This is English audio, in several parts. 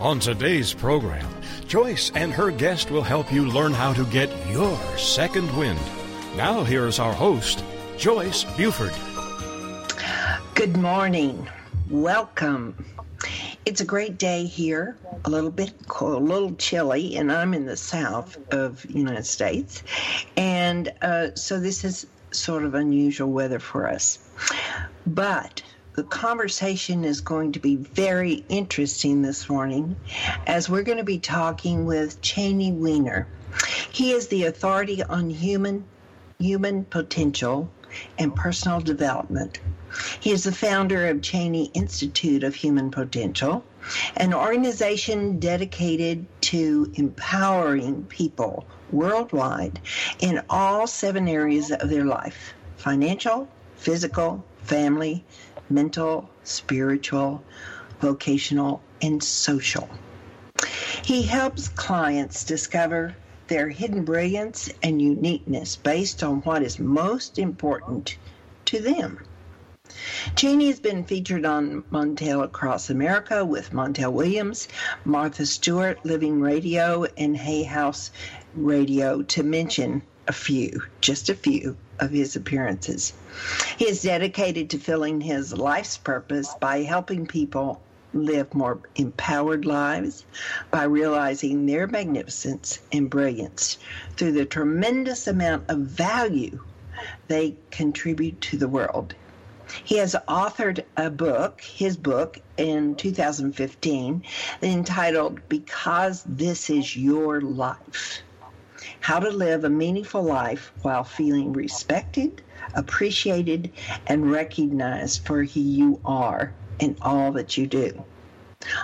On today's program, Joyce and her guest will help you learn how to get your second wind. Now, here's our host, Joyce Buford. Good morning. Welcome. It's a great day here, a little bit cold, a little chilly, and I'm in the south of the United States. And uh, so this is sort of unusual weather for us. But the conversation is going to be very interesting this morning as we're going to be talking with Chaney Weiner. He is the authority on human human potential and personal development. He is the founder of Chaney Institute of Human Potential, an organization dedicated to empowering people worldwide in all seven areas of their life financial, physical, family, mental, spiritual, vocational, and social. He helps clients discover their hidden brilliance and uniqueness based on what is most important to them. Chaney has been featured on Montel Across America with Montel Williams, Martha Stewart, Living Radio, and Hay House Radio, to mention a few, just a few of his appearances. He is dedicated to filling his life's purpose by helping people live more empowered lives by realizing their magnificence and brilliance through the tremendous amount of value they contribute to the world. He has authored a book, his book, in 2015, entitled Because This Is Your Life how to live a meaningful life while feeling respected, appreciated, and recognized for who you are in all that you do.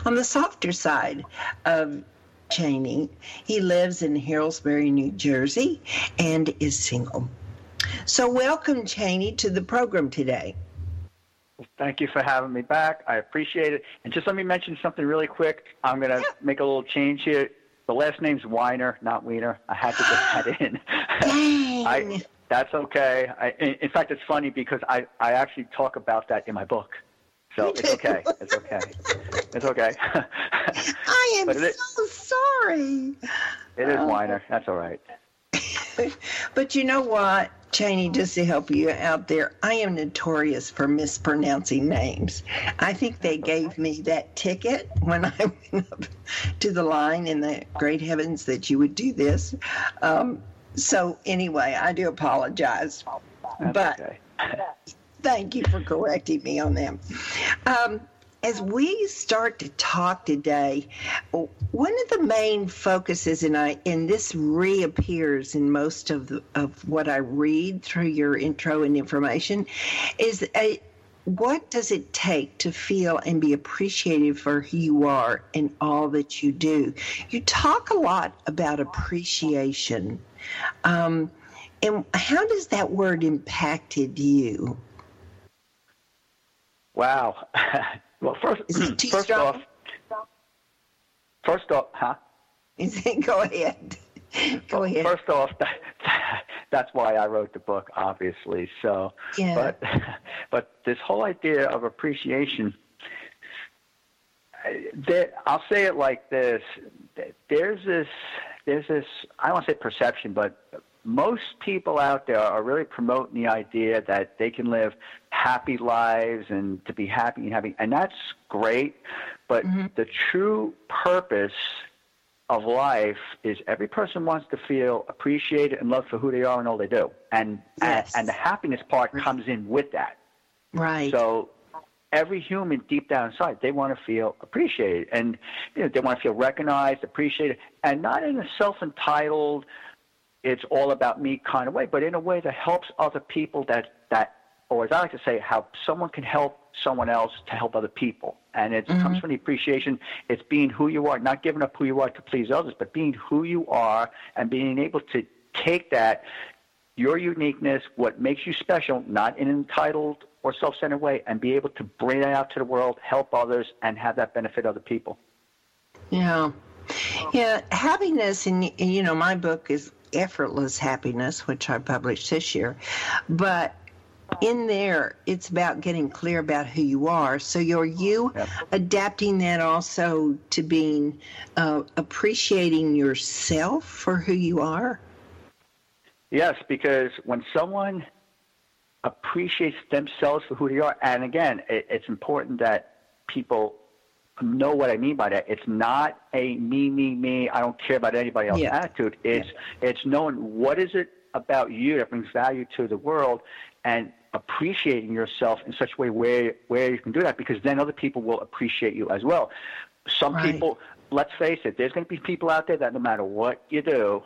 On the softer side of Chaney, he lives in Harrisburg, New Jersey, and is single. So, welcome, Chaney, to the program today. Thank you for having me back. I appreciate it. And just let me mention something really quick. I'm going to yeah. make a little change here. The last name's Weiner, not Wiener. I had to get that in. I, that's okay. I, in, in, fact, it's funny because I, I actually talk about that in my book. So it's okay. It's okay. It's okay. I am so sorry. It is oh. Weiner. That's all right. But you know what? Chaney, just to help you out there, I am notorious for mispronouncing names. I think they gave me that ticket when I went up to the line in the great heavens that you would do this. Um, so, anyway, I do apologize. That's but okay. thank you for correcting me on them. Um, as we start to talk today, one of the main focuses, and I and this reappears in most of the, of what I read through your intro and information, is a, what does it take to feel and be appreciated for who you are and all that you do? You talk a lot about appreciation. Um, and how does that word impacted you? Wow. Well, first, first off, first off, huh? Go ahead. Go ahead. First off, that, that's why I wrote the book, obviously. So, yeah. but but this whole idea of appreciation, there, I'll say it like this: there's this, there's this. I don't want to say perception, but most people out there are really promoting the idea that they can live happy lives and to be happy and having and that's great but mm-hmm. the true purpose of life is every person wants to feel appreciated and loved for who they are and all they do and yes. and, and the happiness part comes in with that right so every human deep down inside they want to feel appreciated and you know, they want to feel recognized appreciated and not in a self-entitled it's all about me kind of way, but in a way that helps other people that that or as I like to say, how someone can help someone else to help other people. And it mm-hmm. comes from the appreciation. It's being who you are, not giving up who you are to please others, but being who you are and being able to take that, your uniqueness, what makes you special, not in an entitled or self-centered way, and be able to bring that out to the world, help others, and have that benefit other people. Yeah. Yeah, happiness, and you know, my book is Effortless Happiness, which I published this year. But in there, it's about getting clear about who you are. So, you're you yep. adapting that also to being uh, appreciating yourself for who you are? Yes, because when someone appreciates themselves for who they are, and again, it, it's important that people know what I mean by that. It's not a me, me, me. I don't care about anybody else yeah. attitude. It's yeah. it's knowing what is it about you that brings value to the world, and appreciating yourself in such a way where where you can do that because then other people will appreciate you as well. Some right. people, let's face it, there's going to be people out there that no matter what you do,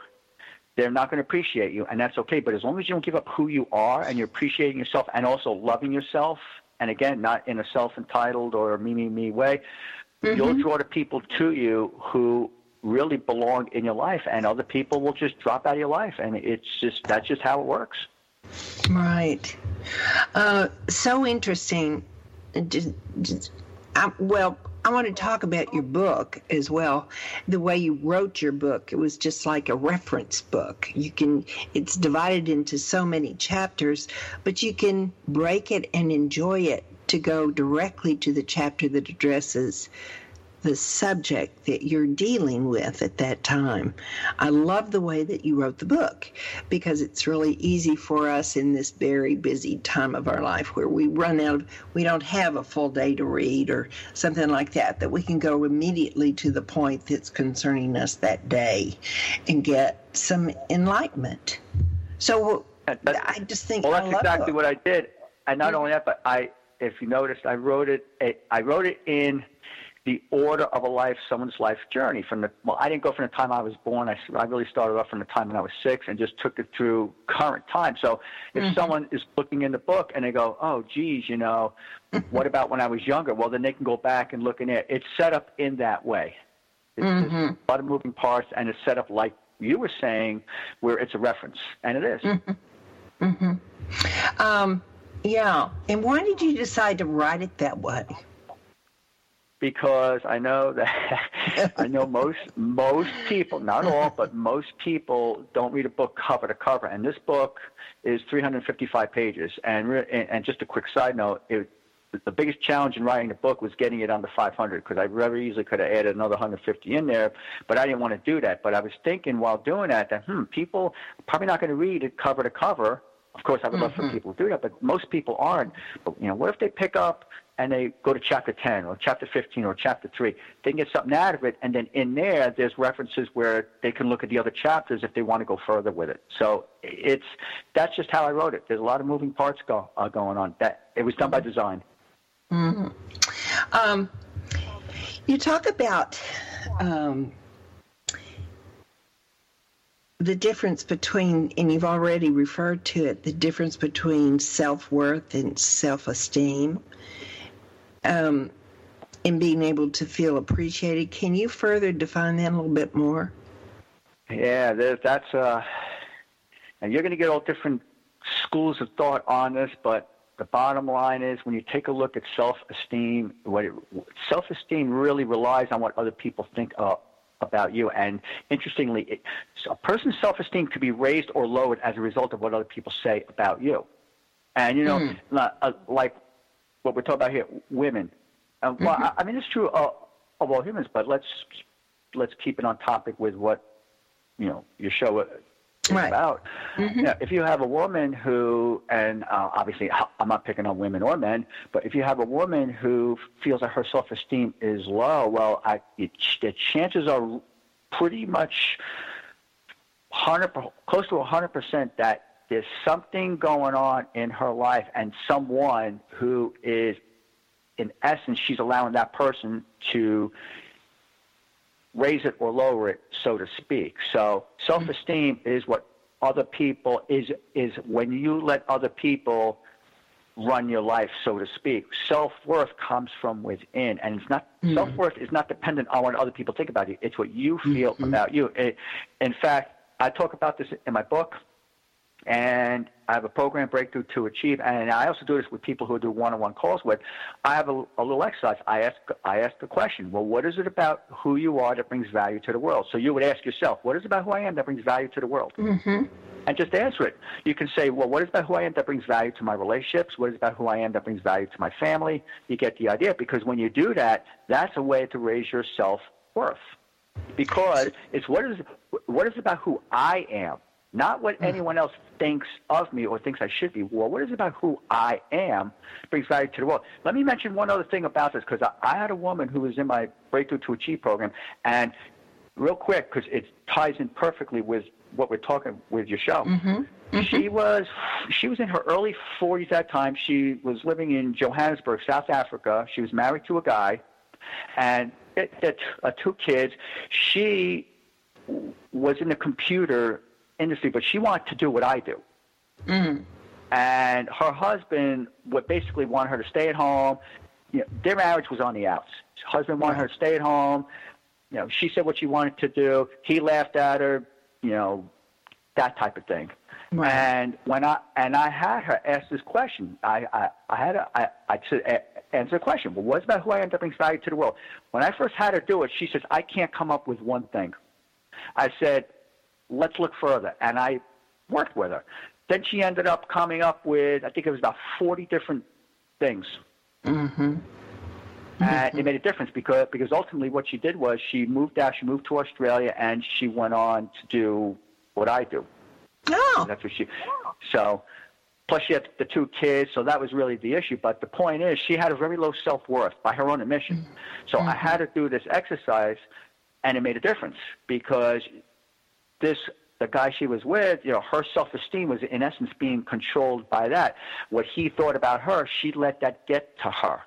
they're not going to appreciate you, and that's okay. But as long as you don't give up who you are and you're appreciating yourself and also loving yourself, and again, not in a self-entitled or me me me way, mm-hmm. you'll draw the people to you who really belong in your life, and other people will just drop out of your life, and it's just that's just how it works. Right. Uh, so interesting. Just, just, uh, well, I want to talk about your book as well. The way you wrote your book, it was just like a reference book. You can, it's divided into so many chapters, but you can break it and enjoy it to go directly to the chapter that addresses the subject that you're dealing with at that time. I love the way that you wrote the book because it's really easy for us in this very busy time of our life where we run out of, we don't have a full day to read or something like that, that we can go immediately to the point that's concerning us that day and get some enlightenment. So I just think well, that's exactly what I did, and not only that, but I, if you noticed, I wrote it. I wrote it in the order of a life, someone's life journey. From the well, I didn't go from the time I was born. I, I really started off from the time when I was six and just took it through current time. So if mm-hmm. someone is looking in the book and they go, "Oh, geez, you know, what about when I was younger?" Well, then they can go back and look in it. It's set up in that way. It's, mm-hmm. a lot of moving parts, and it's set up like you were saying, where it's a reference, and it is. Mm-hmm. mm-hmm. Um, yeah. And why did you decide to write it that way? because I know that I know most most people, not all, but most people don't read a book cover to cover. And this book is 355 pages. And and just a quick side note, it, the biggest challenge in writing the book was getting it under 500 because I very easily could have added another 150 in there, but I didn't want to do that. But I was thinking while doing that that hmm, people probably not going to read it cover to cover. Of course, I would love mm-hmm. for people to do that, but most people aren't. But you know, what if they pick up and they go to chapter 10 or chapter 15 or chapter 3. They can get something out of it, and then in there, there's references where they can look at the other chapters if they want to go further with it. So it's that's just how I wrote it. There's a lot of moving parts go, uh, going on. That it was done by design. Mm-hmm. Um, you talk about um, the difference between, and you've already referred to it, the difference between self worth and self esteem um, and being able to feel appreciated. Can you further define that a little bit more? Yeah, that's uh, and you're going to get all different schools of thought on this, but the bottom line is when you take a look at self-esteem, what it, self-esteem really relies on what other people think uh, about you. And interestingly, it, a person's self-esteem could be raised or lowered as a result of what other people say about you. And you know, mm. uh, like what we're talking about here, women. Um, well, mm-hmm. I, I, mean, it's true of, of all humans, but let's let's keep it on topic with what you know your show right. about. Mm-hmm. You know, if you have a woman who, and uh, obviously I'm not picking on women or men, but if you have a woman who feels that her self-esteem is low, well, I, it, the chances are pretty much 100, close to 100% that there's something going on in her life and someone who is in essence she's allowing that person to raise it or lower it so to speak so self-esteem mm-hmm. is what other people is is when you let other people run your life, so to speak. Self worth comes from within, and it's not mm-hmm. self worth is not dependent on what other people think about you. It's what you feel mm-hmm. about you. It, in fact, I talk about this in my book, and I have a program, Breakthrough to Achieve, and I also do this with people who do one-on-one calls with. I have a, a little exercise. I ask I ask the question, well, what is it about who you are that brings value to the world? So you would ask yourself, what is it about who I am that brings value to the world? Mm-hmm and just answer it. You can say, well, what is it about who I am that brings value to my relationships? What is it about who I am that brings value to my family? You get the idea because when you do that, that's a way to raise your self worth. Because it's what is what is about who I am, not what hmm. anyone else thinks of me or thinks I should be. Well, what is it about who I am brings value to the world. Let me mention one other thing about this because I, I had a woman who was in my Breakthrough to Achieve program, and real quick because it ties in perfectly with what we're talking with your show. Mm-hmm. Mm-hmm. She was she was in her early 40s at that time. She was living in Johannesburg, South Africa. She was married to a guy, and it, it, uh, two kids. She was in the computer industry, but she wanted to do what I do. Mm. And her husband would basically want her to stay at home. You know, their marriage was on the outs. Her husband wanted her to stay at home. You know, she said what she wanted to do. He laughed at her you know, that type of thing. Right. And when I and I had her ask this question, I I, I had a, I I to answer the question. Well, what's about who I am that brings value to the world? When I first had her do it, she says I can't come up with one thing. I said, let's look further, and I worked with her. Then she ended up coming up with I think it was about forty different things. Mm-hmm. And it made a difference because because ultimately what she did was she moved out, she moved to Australia, and she went on to do what I do. Oh. That's what she. So, plus she had the two kids, so that was really the issue. But the point is, she had a very low self worth by her own admission. So mm-hmm. I had to do this exercise, and it made a difference because this the guy she was with, you know, her self esteem was in essence being controlled by that. What he thought about her, she let that get to her.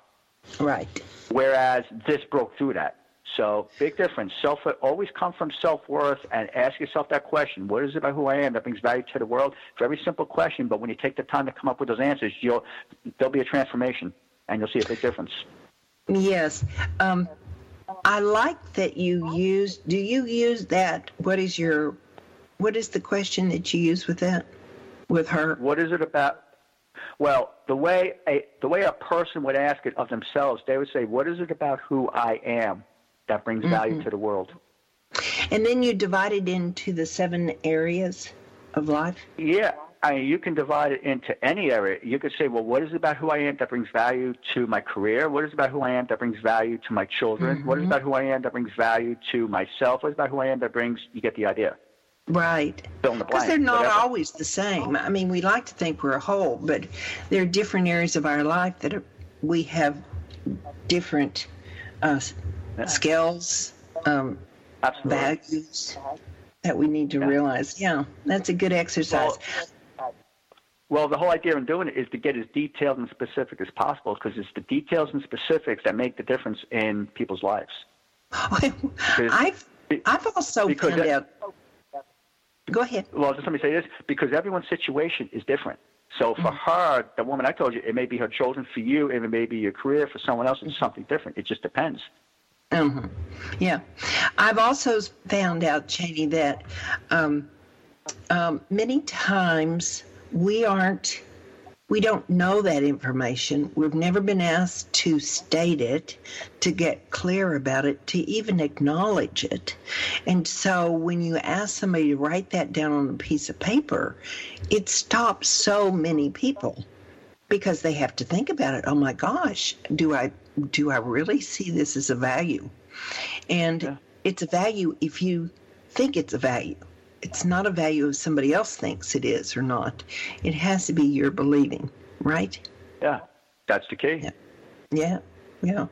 Right. Whereas this broke through that. So big difference. Self always come from self worth and ask yourself that question: What is it about who I am that brings value to the world? Very simple question, but when you take the time to come up with those answers, you'll there'll be a transformation, and you'll see a big difference. Yes. Um, I like that you use. Do you use that? What is your? What is the question that you use with that? With her? What is it about? Well, the way a the way a person would ask it of themselves, they would say, "What is it about who I am that brings mm-hmm. value to the world?" And then you divide it into the seven areas of life. Yeah, I mean, you can divide it into any area. You could say, well, what is it about who I am that brings value to my career? What is it about who I am that brings value to my children? Mm-hmm. What is it about who I am that brings value to myself? What is it about who I am that brings? You get the idea. Right. Because they're not whatever. always the same. I mean, we like to think we're a whole, but there are different areas of our life that are, we have different uh, yeah. skills, um, values that we need to yeah. realize. Yeah, that's a good exercise. Well, well, the whole idea in doing it is to get as detailed and specific as possible because it's the details and specifics that make the difference in people's lives. I've, I've also found that, out Go ahead. Well, just let me say this because everyone's situation is different. So for mm-hmm. her, the woman I told you, it may be her children. For you, it may be your career. For someone else, it's something different. It just depends. Mm-hmm. Yeah. I've also found out, Chaney, that um, um, many times we aren't we don't know that information. We've never been asked to state it, to get clear about it, to even acknowledge it. And so when you ask somebody to write that down on a piece of paper, it stops so many people because they have to think about it. Oh my gosh, do I do I really see this as a value? And yeah. it's a value if you think it's a value it's not a value of somebody else thinks it is or not. It has to be your believing, right? Yeah, that's the key. Yeah, yeah. yeah.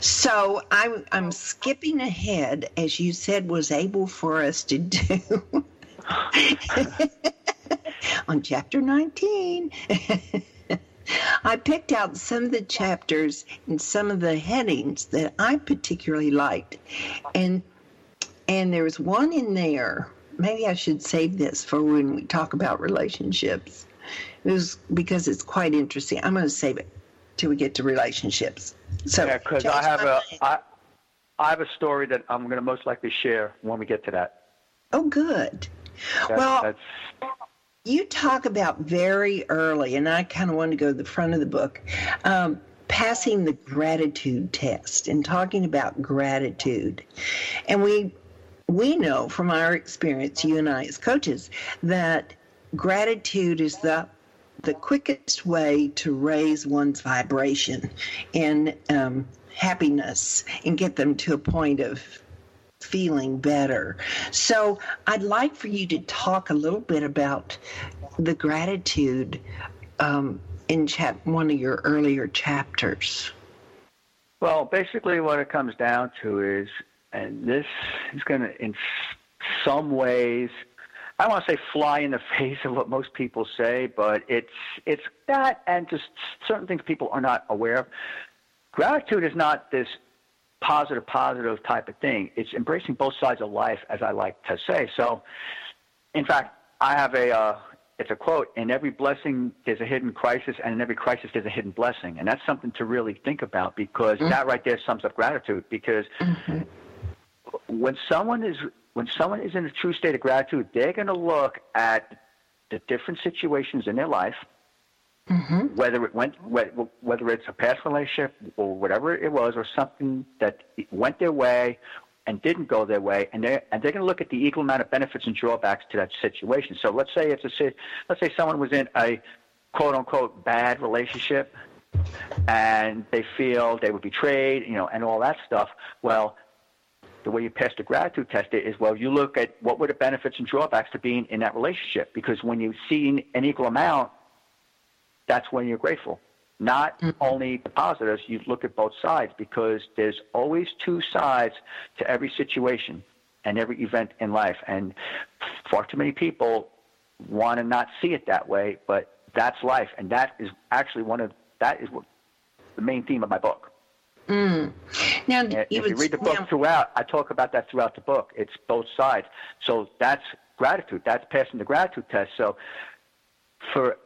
So I'm I'm skipping ahead, as you said was able for us to do on chapter 19. I picked out some of the chapters and some of the headings that I particularly liked, and and there's one in there maybe I should save this for when we talk about relationships. It was because it's quite interesting. I'm going to save it till we get to relationships. So, yeah, because I have a I, I have a story that I'm going to most likely share when we get to that. Oh, good. That's, well, that's, you talk about very early, and I kind of want to go to the front of the book, um, passing the gratitude test and talking about gratitude. And we we know from our experience, you and I as coaches, that gratitude is the the quickest way to raise one's vibration and um, happiness and get them to a point of feeling better. So I'd like for you to talk a little bit about the gratitude um, in chap- one of your earlier chapters. Well, basically, what it comes down to is, and this is going to, in some ways, I don't want to say fly in the face of what most people say, but it's it's that and just certain things people are not aware of. Gratitude is not this positive, positive type of thing. It's embracing both sides of life, as I like to say. So, in fact, I have a uh, it's a quote: "In every blessing, there's a hidden crisis, and in every crisis, there's a hidden blessing." And that's something to really think about because mm-hmm. that right there sums up gratitude. Because mm-hmm. When someone is when someone is in a true state of gratitude, they're going to look at the different situations in their life, mm-hmm. whether it went whether it's a past relationship or whatever it was, or something that went their way and didn't go their way, and they're and they're going to look at the equal amount of benefits and drawbacks to that situation. So let's say it's a let's say someone was in a quote unquote bad relationship and they feel they were betrayed, you know, and all that stuff. Well, the way you pass the gratitude test is well, you look at what were the benefits and drawbacks to being in that relationship. Because when you see an equal amount, that's when you're grateful. Not mm-hmm. only the positives, you look at both sides because there's always two sides to every situation and every event in life. And far too many people want to not see it that way, but that's life. And that is actually one of that is what the main theme of my book. Mm. Now, if you read the book now, throughout, I talk about that throughout the book. It's both sides. So that's gratitude. That's passing the gratitude test. So for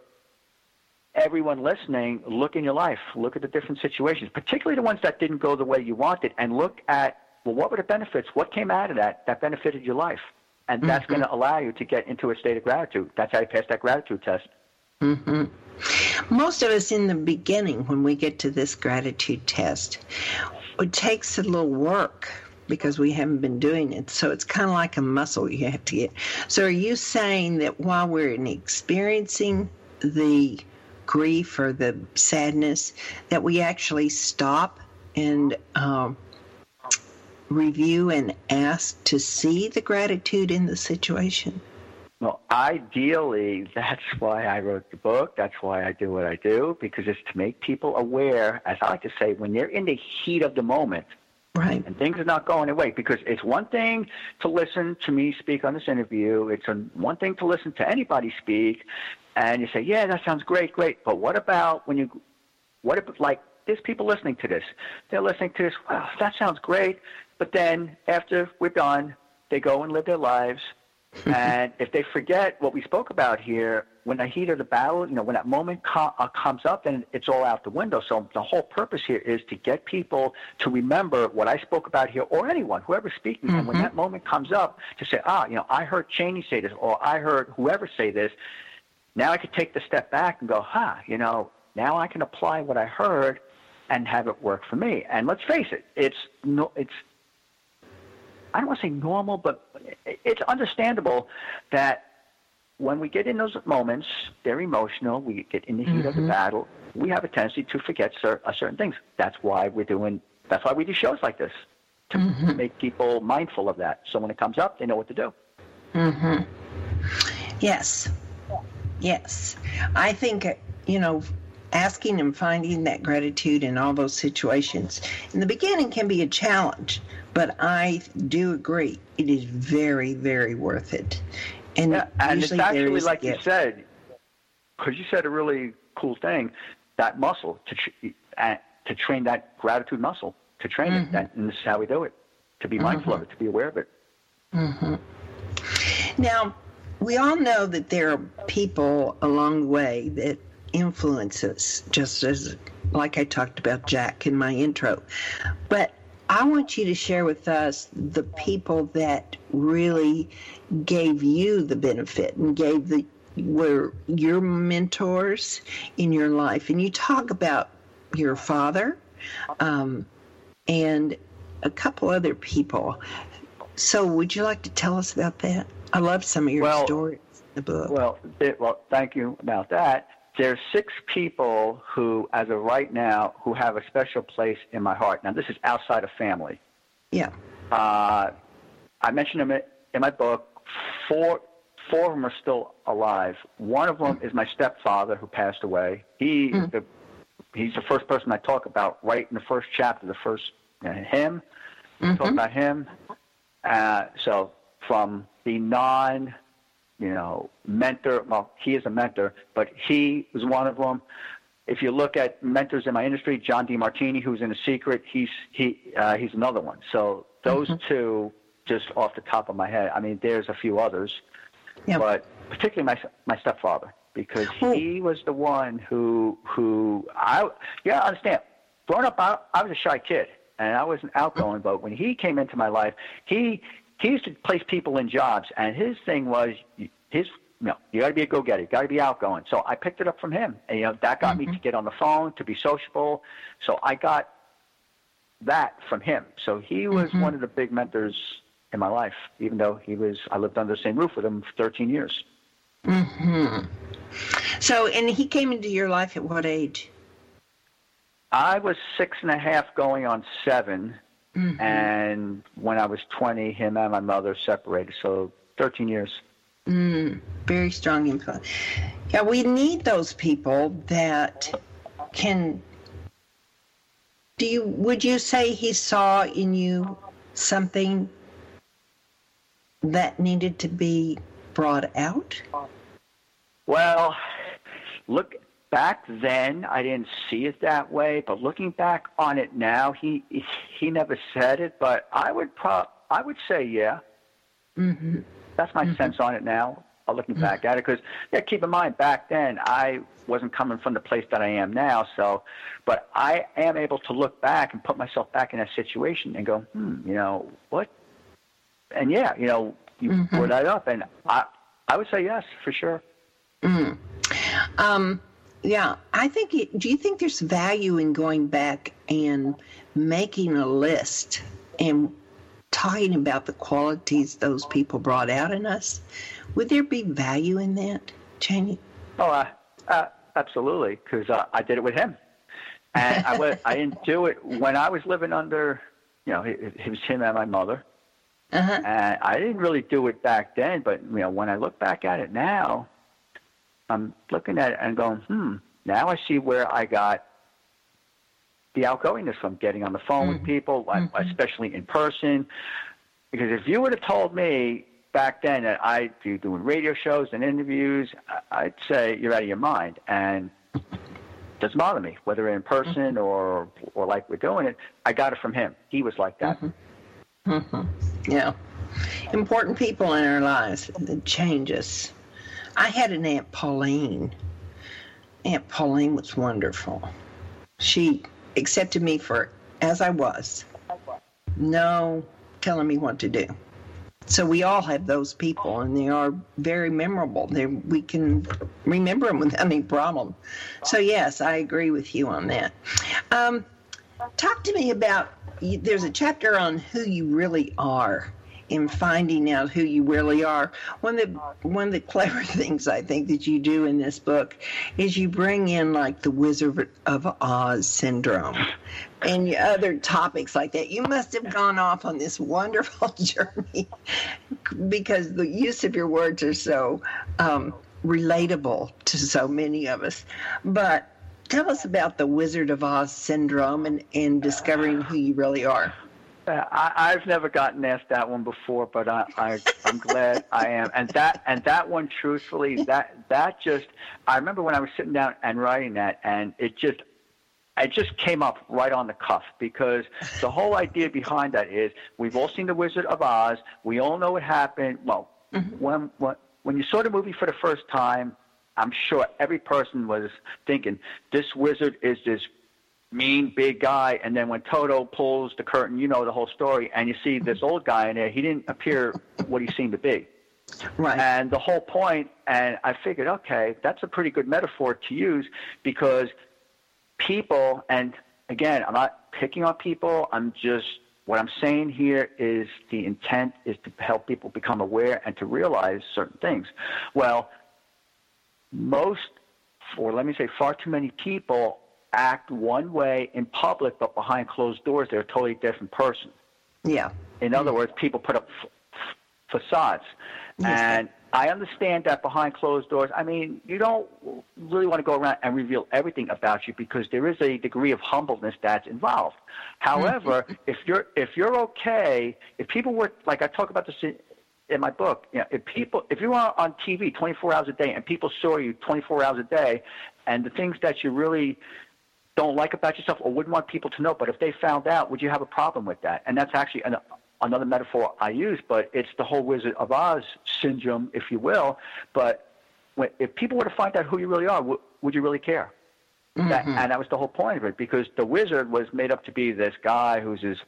everyone listening, look in your life, look at the different situations, particularly the ones that didn't go the way you wanted, and look at well, what were the benefits? What came out of that that benefited your life? And that's mm-hmm. going to allow you to get into a state of gratitude. That's how you pass that gratitude test. Mm-hmm. Most of us in the beginning, when we get to this gratitude test, it takes a little work because we haven't been doing it. So it's kind of like a muscle you have to get. So are you saying that while we're experiencing the grief or the sadness, that we actually stop and um, review and ask to see the gratitude in the situation? Well, ideally, that's why I wrote the book. That's why I do what I do, because it's to make people aware, as I like to say, when they're in the heat of the moment, right, and things are not going away. Because it's one thing to listen to me speak on this interview. It's a, one thing to listen to anybody speak, and you say, "Yeah, that sounds great, great." But what about when you, what if like there's people listening to this? They're listening to this. Wow, that sounds great. But then after we're done, they go and live their lives and if they forget what we spoke about here, when the heat of the battle, you know, when that moment uh, comes up, then it's all out the window. So the whole purpose here is to get people to remember what I spoke about here, or anyone, whoever's speaking. Mm-hmm. And when mm-hmm. that moment comes up, to say, ah, you know, I heard Chaney say this, or I heard whoever say this. Now I could take the step back and go, huh, you know, now I can apply what I heard and have it work for me. And let's face it, it's no, it's I don't want to say normal, but it's understandable that when we get in those moments, they're emotional. We get in the heat mm-hmm. of the mm-hmm. battle. We have a tendency to forget cer- uh, certain things. That's why we're doing. That's why we do shows like this to mm-hmm. make people mindful of that. So when it comes up, they know what to do. hmm Yes. Yes. I think you know asking and finding that gratitude in all those situations in the beginning can be a challenge, but I do agree it is very, very worth it. And, yeah, and it's actually like you said, because you said a really cool thing, that muscle to uh, to train that gratitude muscle to train mm-hmm. it. That, and this is how we do it. To be mindful mm-hmm. of it, to be aware of it. Mm-hmm. Now, we all know that there are people along the way that influence us, just as like I talked about Jack in my intro. But I want you to share with us the people that really gave you the benefit and gave the were your mentors in your life. And you talk about your father um, and a couple other people. So, would you like to tell us about that? I love some of your well, stories in the book. Well, it, well, thank you about that. There's six people who, as of right now, who have a special place in my heart. Now, this is outside of family. Yeah. Uh, I mentioned them in my book. Four, four of them are still alive. One of them is my stepfather who passed away. He, mm. the, he's the first person I talk about right in the first chapter. The first uh, him, mm-hmm. talk about him. Uh, so from the non, you know, mentor. Well, he is a mentor, but he was one of them. If you look at mentors in my industry, John Demartini, who's in a secret, he's he uh, he's another one. So those mm-hmm. two, just off the top of my head. I mean, there's a few others, but particularly my my stepfather because he was the one who who I yeah I understand. Growing up, I, I was a shy kid and I wasn't outgoing, but when he came into my life, he he used to place people in jobs, and his thing was his. You know, you got to be a go-getter. You got to be outgoing. So I picked it up from him, and you know that got mm-hmm. me to get on the phone, to be sociable. So I got that from him. So he was mm-hmm. one of the big mentors in my life, even though he was. I lived under the same roof with him for 13 years. Hmm. So, and he came into your life at what age? I was six and a half, going on 7 Mm-hmm. And when I was 20, him and my mother separated. So 13 years. Mm, very strong influence. Yeah, we need those people that can. Do you? Would you say he saw in you something that needed to be brought out? Well, look, back then I didn't see it that way, but looking back on it now, he he never said it, but I would pro I would say yeah. Mm-hmm. That's my mm-hmm. sense on it now. Uh, looking mm-hmm. back at it, because yeah, keep in mind back then I wasn't coming from the place that I am now. So, but I am able to look back and put myself back in that situation and go, hmm, you know what? And yeah, you know, you mm-hmm. brought that up, and I I would say yes for sure. Mm. Um, yeah, I think. It, do you think there's value in going back and making a list and talking about the qualities those people brought out in us? Would there be value in that, Chaney? Oh, uh, uh, absolutely, because uh, I did it with him, and I, was, I didn't do it when I was living under. You know, it, it was him and my mother. Uh-huh. And I didn't really do it back then, but you know, when I look back at it now, I'm looking at it and going, hmm, now I see where I got the outgoingness from getting on the phone mm-hmm. with people, mm-hmm. especially in person. Because if you would have told me back then that I'd be doing radio shows and interviews, I'd say you're out of your mind. And it doesn't bother me, whether in person mm-hmm. or or like we're doing it. I got it from him. He was like that. Mm-hmm. mm-hmm. Yeah. Important people in our lives that change us. I had an Aunt Pauline. Aunt Pauline was wonderful. She accepted me for as I was. No telling me what to do. So we all have those people, and they are very memorable. They, we can remember them without any problem. So yes, I agree with you on that. Um, talk to me about. There's a chapter on who you really are in finding out who you really are. One of the one of the clever things I think that you do in this book is you bring in like the Wizard of Oz syndrome and other topics like that. You must have gone off on this wonderful journey because the use of your words are so um, relatable to so many of us. But tell us about the Wizard of Oz syndrome and, and discovering who you really are. I, I've never gotten asked that one before, but I, I I'm glad I am. And that and that one, truthfully, that that just I remember when I was sitting down and writing that, and it just it just came up right on the cuff because the whole idea behind that is we've all seen the Wizard of Oz. We all know what happened. Well, mm-hmm. when, when when you saw the movie for the first time, I'm sure every person was thinking this wizard is this mean big guy and then when Toto pulls the curtain, you know the whole story and you see this old guy in there, he didn't appear what he seemed to be. Right. And the whole point and I figured, okay, that's a pretty good metaphor to use because people and again, I'm not picking on people, I'm just what I'm saying here is the intent is to help people become aware and to realize certain things. Well, most, or let me say, far too many people act one way in public, but behind closed doors, they're a totally different person. Yeah. In other words, people put up f- facades. Yes. And I understand that behind closed doors, I mean, you don't really want to go around and reveal everything about you because there is a degree of humbleness that's involved. However, mm-hmm. if you're if you're okay, if people were like I talk about this in, in my book, you know, if people if you are on TV 24 hours a day and people saw you 24 hours a day, and the things that you really don't like about yourself or wouldn't want people to know, but if they found out, would you have a problem with that? And that's actually an another metaphor I use, but it's the whole Wizard of Oz syndrome, if you will. But when, if people were to find out who you really are, w- would you really care? Mm-hmm. That, and that was the whole point of it, because the wizard was made up to be this guy who's this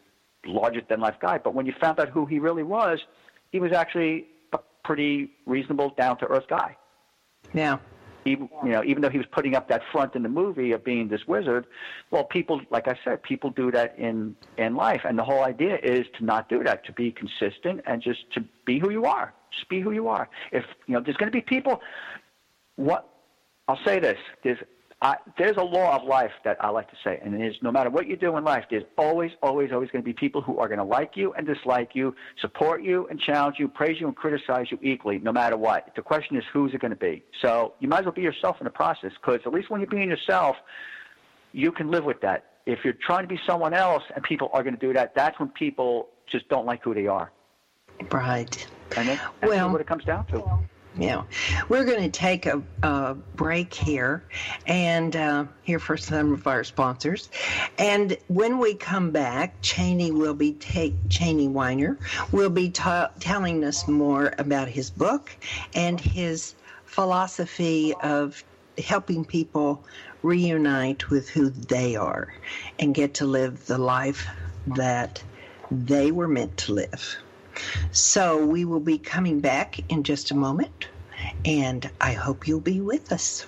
larger than life guy. But when you found out who he really was, he was actually a pretty reasonable, down to earth guy. Yeah even you know even though he was putting up that front in the movie of being this wizard well people like i said people do that in in life. And the whole idea is to not do that to be consistent and just to be who you are. Just be who you are. If you know there's going to be people what i'll say this there's I, there's a law of life that I like to say, and it is no matter what you do in life, there's always, always, always going to be people who are going to like you and dislike you, support you and challenge you, praise you and criticize you equally, no matter what. The question is, who's it going to be? So you might as well be yourself in the process, because at least when you're being yourself, you can live with that. If you're trying to be someone else and people are going to do that, that's when people just don't like who they are. Right. And that's well, what it comes down to. Yeah. We're going to take a, a, break here and uh, hear for some of our sponsors. And when we come back, Chaney will be take Chaney Weiner will be ta- telling us more about his book and his philosophy of helping people reunite with who they are and get to live the life that they were meant to live. So we will be coming back in just a moment, and I hope you'll be with us.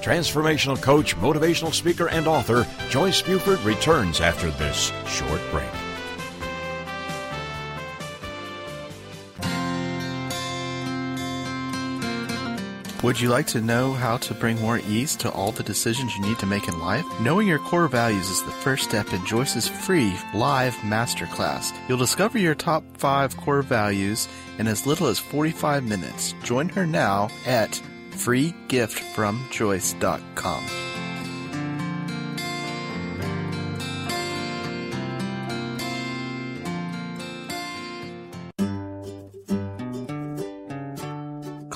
Transformational coach, motivational speaker, and author Joyce Buford returns after this short break. Would you like to know how to bring more ease to all the decisions you need to make in life? Knowing your core values is the first step in Joyce's free live masterclass. You'll discover your top five core values in as little as 45 minutes. Join her now at freegiftfromjoyce.com.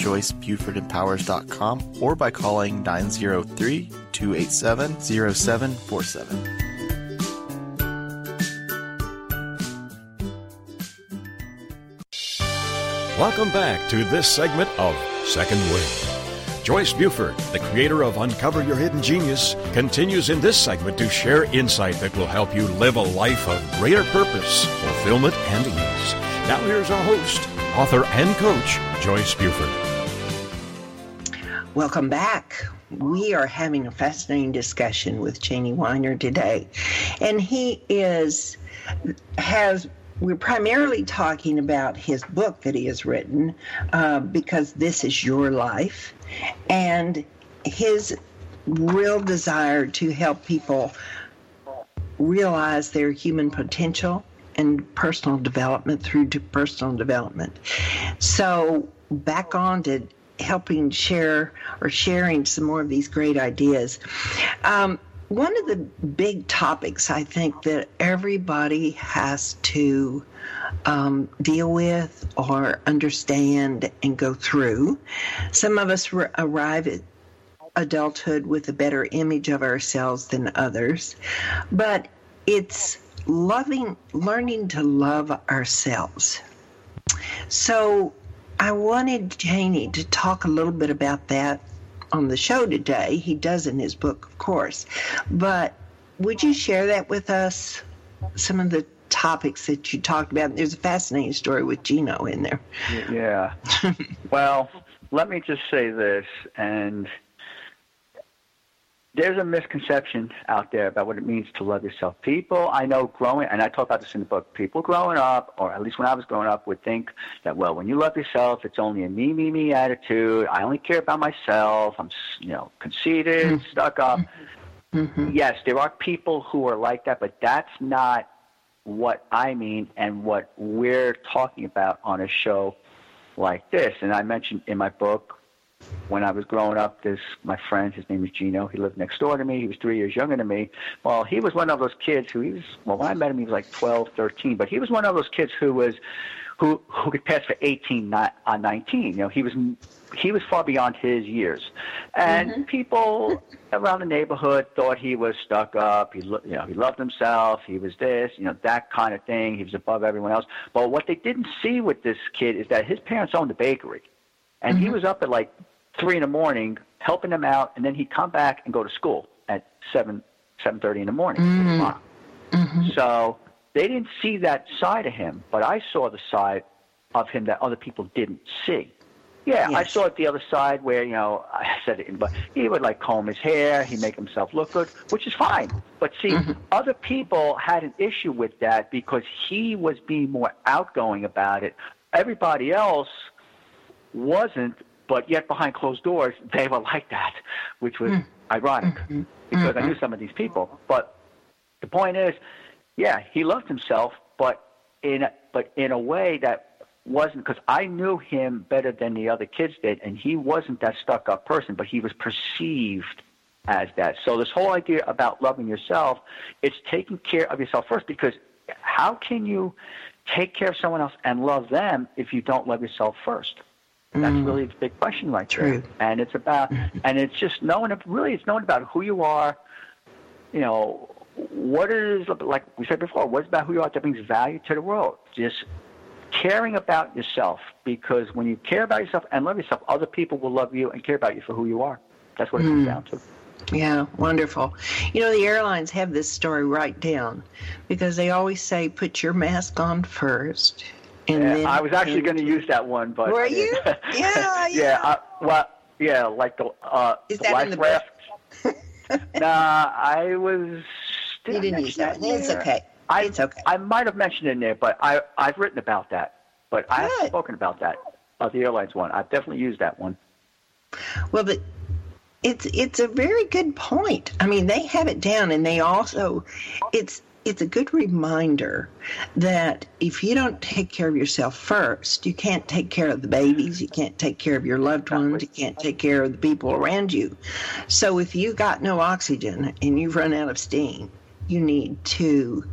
www.joycebufordempowers.com or by calling 903 287 0747. Welcome back to this segment of Second Wind. Joyce Buford, the creator of Uncover Your Hidden Genius, continues in this segment to share insight that will help you live a life of greater purpose, fulfillment, and ease. Now, here's our host, author, and coach, Joyce Buford. Welcome back. We are having a fascinating discussion with Chaney Weiner today. And he is, has, we're primarily talking about his book that he has written, uh, because this is your life. And his real desire to help people realize their human potential and personal development through to personal development. So back on to helping share or sharing some more of these great ideas. Um, one of the big topics I think that everybody has to um, deal with or understand and go through. Some of us arrive at adulthood with a better image of ourselves than others, but it's loving, learning to love ourselves. So I wanted Chaney to talk a little bit about that on the show today. He does in his book, of course. But would you share that with us? Some of the topics that you talked about. There's a fascinating story with Gino in there. Yeah. well, let me just say this, and there's a misconception out there about what it means to love yourself. People I know growing, and I talk about this in the book, people growing up, or at least when I was growing up, would think that, well, when you love yourself, it's only a me, me, me attitude. I only care about myself. I'm, you know, conceited, mm-hmm. stuck up. Mm-hmm. Yes, there are people who are like that, but that's not what I mean and what we're talking about on a show like this. And I mentioned in my book, when I was growing up, this my friend, his name is Gino. He lived next door to me. He was three years younger than me. Well, he was one of those kids who he was. Well, when I met him, he was like 12, 13. But he was one of those kids who was, who who could pass for 18, not on uh, 19. You know, he was he was far beyond his years, and mm-hmm. people around the neighborhood thought he was stuck up. He you know he loved himself. He was this, you know, that kind of thing. He was above everyone else. But what they didn't see with this kid is that his parents owned a bakery and mm-hmm. he was up at like three in the morning helping him out, and then he'd come back and go to school at seven seven thirty in the morning. Mm-hmm. Mm-hmm. So they didn't see that side of him, but I saw the side of him that other people didn't see. Yeah, yes. I saw it the other side where you know I said it, but he would like comb his hair, he make himself look good, which is fine. But see, mm-hmm. other people had an issue with that because he was being more outgoing about it. Everybody else wasn't, but yet behind closed doors they were like that, which was mm. ironic mm-hmm. because mm-hmm. I knew some of these people. But the point is, yeah, he loved himself, but in a, but in a way that wasn't because I knew him better than the other kids did, and he wasn't that stuck up person, but he was perceived as that. So this whole idea about loving yourself, it's taking care of yourself first because how can you take care of someone else and love them if you don't love yourself first? That's mm. really the big question right True. there. And it's about, and it's just knowing, really, it's knowing about who you are, you know, what is, like we said before, what's about who you are that brings value to the world. Just caring about yourself, because when you care about yourself and love yourself, other people will love you and care about you for who you are. That's what it comes mm. down to. Yeah, wonderful. You know, the airlines have this story right down because they always say, put your mask on first and yeah, then, I was actually going to use that one, but were you? yeah, yeah. yeah uh, well, yeah, like the uh, Is the that life in the raft. nah, I was. Did you didn't use that. It's okay. I, it's okay. I might have mentioned it in there, but I I've written about that. But Good. I have spoken about that, about the airlines one. I've definitely used that one. Well, but it's it's a very good point. I mean, they have it down, and they also it's it's a good reminder that if you don't take care of yourself first, you can't take care of the babies, you can't take care of your loved ones, you can't take care of the people around you. So if you got no oxygen and you've run out of steam, you need to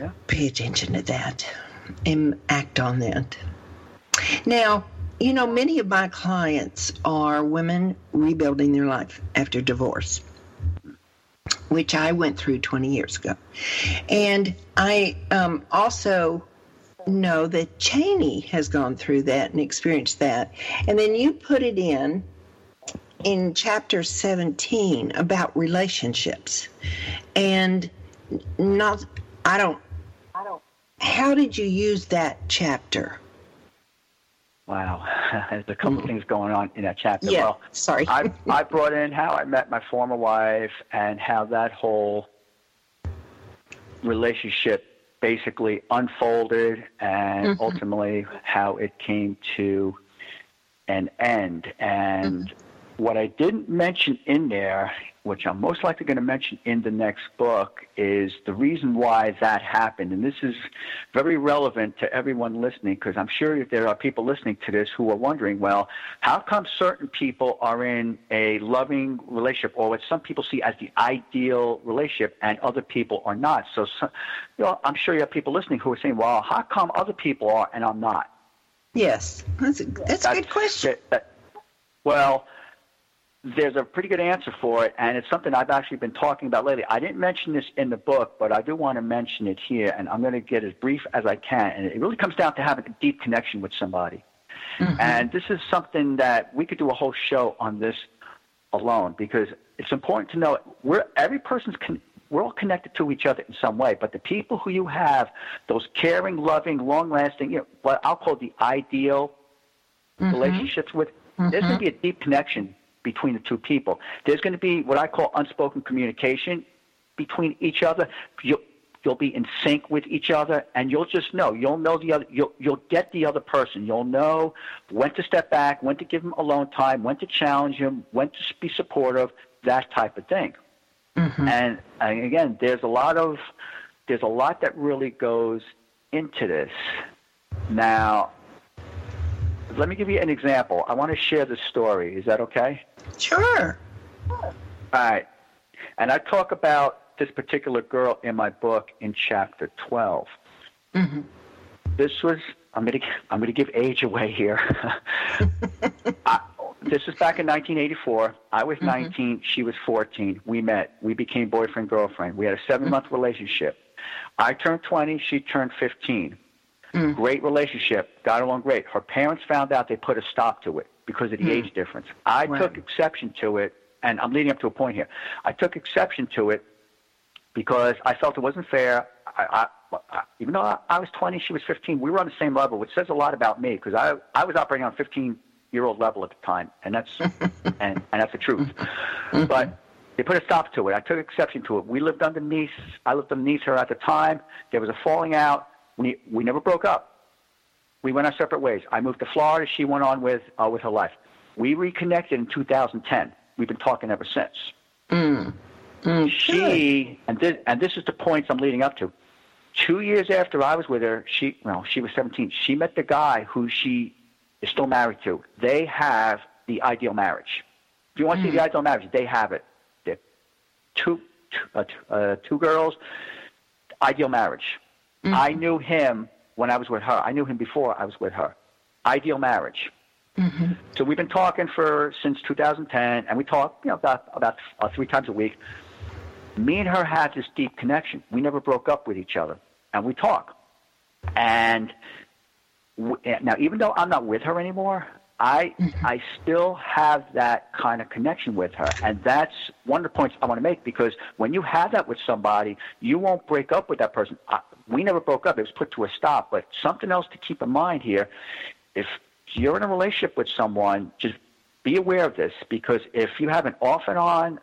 yeah. pay attention to that and act on that. Now, you know, many of my clients are women rebuilding their life after divorce which I went through 20 years ago. And I um, also know that Chaney has gone through that and experienced that. And then you put it in in chapter 17 about relationships. And not, I don't, I don't, how did you use that chapter? Wow, there's a couple mm. things going on in that chapter. Yeah, well, sorry. I, I brought in how I met my former wife and how that whole relationship basically unfolded and mm-hmm. ultimately how it came to an end. And mm-hmm. What I didn't mention in there, which I'm most likely going to mention in the next book, is the reason why that happened. And this is very relevant to everyone listening because I'm sure there are people listening to this who are wondering, well, how come certain people are in a loving relationship or what some people see as the ideal relationship and other people are not? So, so you know, I'm sure you have people listening who are saying, well, how come other people are and I'm not? Yes, that's a, that's, that's a good question. That, that, well, there's a pretty good answer for it, and it's something I've actually been talking about lately. I didn't mention this in the book, but I do want to mention it here, and I'm going to get as brief as I can. And it really comes down to having a deep connection with somebody. Mm-hmm. And this is something that we could do a whole show on this alone because it's important to know we're every person's con- we're all connected to each other in some way. But the people who you have, those caring, loving, long-lasting, you know, what I'll call the ideal mm-hmm. relationships with, mm-hmm. there's going to be a deep connection between the two people. There's going to be what I call unspoken communication between each other. You'll, you'll be in sync with each other, and you'll just know. You'll know the other. You'll you'll get the other person. You'll know when to step back, when to give them alone time, when to challenge him, when to be supportive, that type of thing. Mm-hmm. And, and again, there's a lot of there's a lot that really goes into this. Now, let me give you an example. I want to share the story. Is that okay? Sure. All right. And I talk about this particular girl in my book in chapter 12. Mm-hmm. This was I'm going to I'm going to give age away here. I, this was back in 1984. I was mm-hmm. 19, she was 14. We met. We became boyfriend girlfriend. We had a 7 month mm-hmm. relationship. I turned 20, she turned 15. Mm. Great relationship, got along great. Her parents found out, they put a stop to it because of the mm. age difference. I right. took exception to it, and I'm leading up to a point here. I took exception to it because I felt it wasn't fair. I, I, I, even though I, I was 20, she was 15, we were on the same level, which says a lot about me because I, I was operating on a 15 year old level at the time, and that's and, and that's the truth. Mm-hmm. But they put a stop to it. I took exception to it. We lived underneath. I lived underneath her at the time. There was a falling out. We we never broke up. We went our separate ways. I moved to Florida. She went on with uh, with her life. We reconnected in 2010. We've been talking ever since. Mm. Mm, she and this and this is the points I'm leading up to. Two years after I was with her, she well, she was 17. She met the guy who she is still married to. They have the ideal marriage. If you want to mm. see the ideal marriage, they have it. They're two two, uh, uh, two girls, ideal marriage. Mm-hmm. I knew him when I was with her. I knew him before I was with her. Ideal marriage. Mm-hmm. So we've been talking for since 2010, and we talk, you know, about about uh, three times a week. Me and her had this deep connection. We never broke up with each other, and we talk. And w- now, even though I'm not with her anymore, I mm-hmm. I still have that kind of connection with her, and that's one of the points I want to make because when you have that with somebody, you won't break up with that person. I, we never broke up; it was put to a stop. But something else to keep in mind here: if you're in a relationship with someone, just be aware of this because if you have an off and on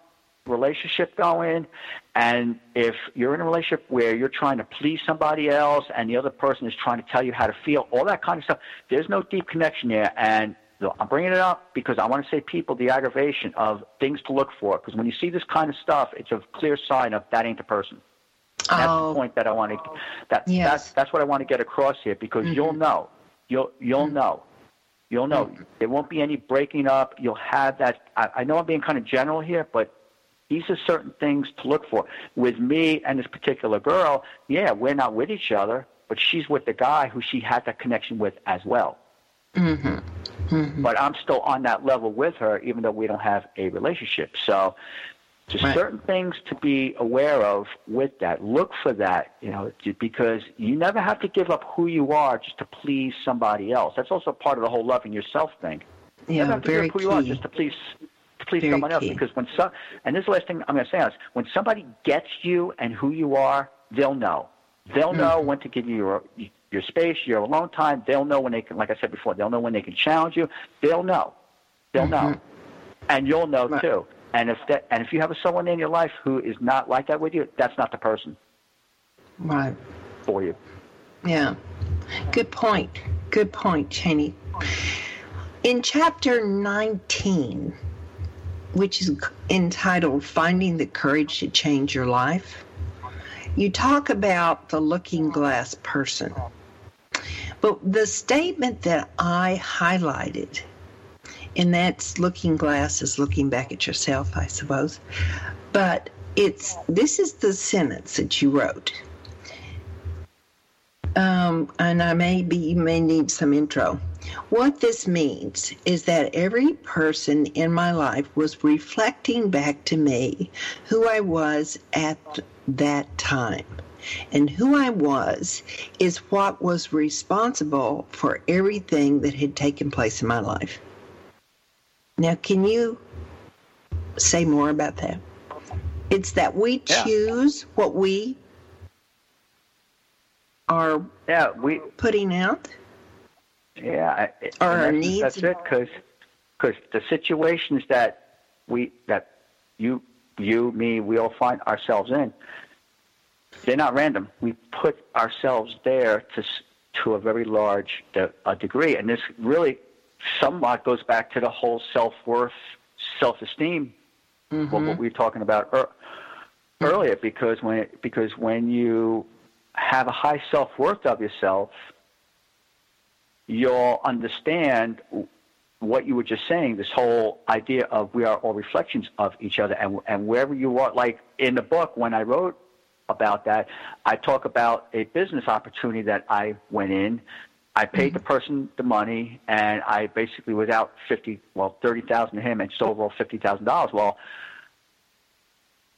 relationship going and if you're in a relationship where you're trying to please somebody else and the other person is trying to tell you how to feel all that kind of stuff there's no deep connection there and I'm bringing it up because I want to say people the aggravation of things to look for because when you see this kind of stuff, it's a clear sign of that ain't the person. And that's oh. the point that I want to. That, yes. That's that's what I want to get across here because mm-hmm. you'll know, you'll you'll mm-hmm. know, you'll know. Mm-hmm. There won't be any breaking up. You'll have that. I, I know I'm being kind of general here, but these are certain things to look for. With me and this particular girl, yeah, we're not with each other, but she's with the guy who she had that connection with as well. Mm-hmm. Mm-hmm. But I'm still on that level with her, even though we don't have a relationship. So there's right. certain things to be aware of with that. Look for that, you know, because you never have to give up who you are just to please somebody else. That's also part of the whole loving yourself thing. You yeah, never have to very give up who key. you are just to please to please very someone else. Because when some, and this is the last thing I'm going to say is, when somebody gets you and who you are, they'll know. They'll mm-hmm. know when to give you your your space, your alone time. They'll know when they can, like I said before, they'll know when they can challenge you. They'll know. They'll mm-hmm. know. And you'll know right. too. And if that, and if you have someone in your life who is not like that with you, that's not the person. Right. For you. Yeah. Good point. Good point, Chaney. In chapter 19, which is entitled Finding the Courage to Change Your Life, you talk about the looking glass person. But the statement that I highlighted, and that's looking glass is looking back at yourself, I suppose. But it's this is the sentence that you wrote. Um, and I may be you may need some intro. What this means is that every person in my life was reflecting back to me who I was at that time. And who I was is what was responsible for everything that had taken place in my life. Now, can you say more about that? It's that we choose yeah. what we are yeah, we, putting out. Yeah, or our needs. That's it, because because the situations that we that you you me we all find ourselves in they're not random. We put ourselves there to to a very large de- a degree, and this really somewhat goes back to the whole self worth, self esteem, mm-hmm. what, what, we were talking about er- earlier. Because when because when you have a high self worth of yourself, you'll understand what you were just saying. This whole idea of we are all reflections of each other, and and wherever you are, like in the book when I wrote about that. I talk about a business opportunity that I went in. I paid mm-hmm. the person the money, and I basically was out fifty, well, thirty thousand to him, and just overall fifty thousand dollars. Well,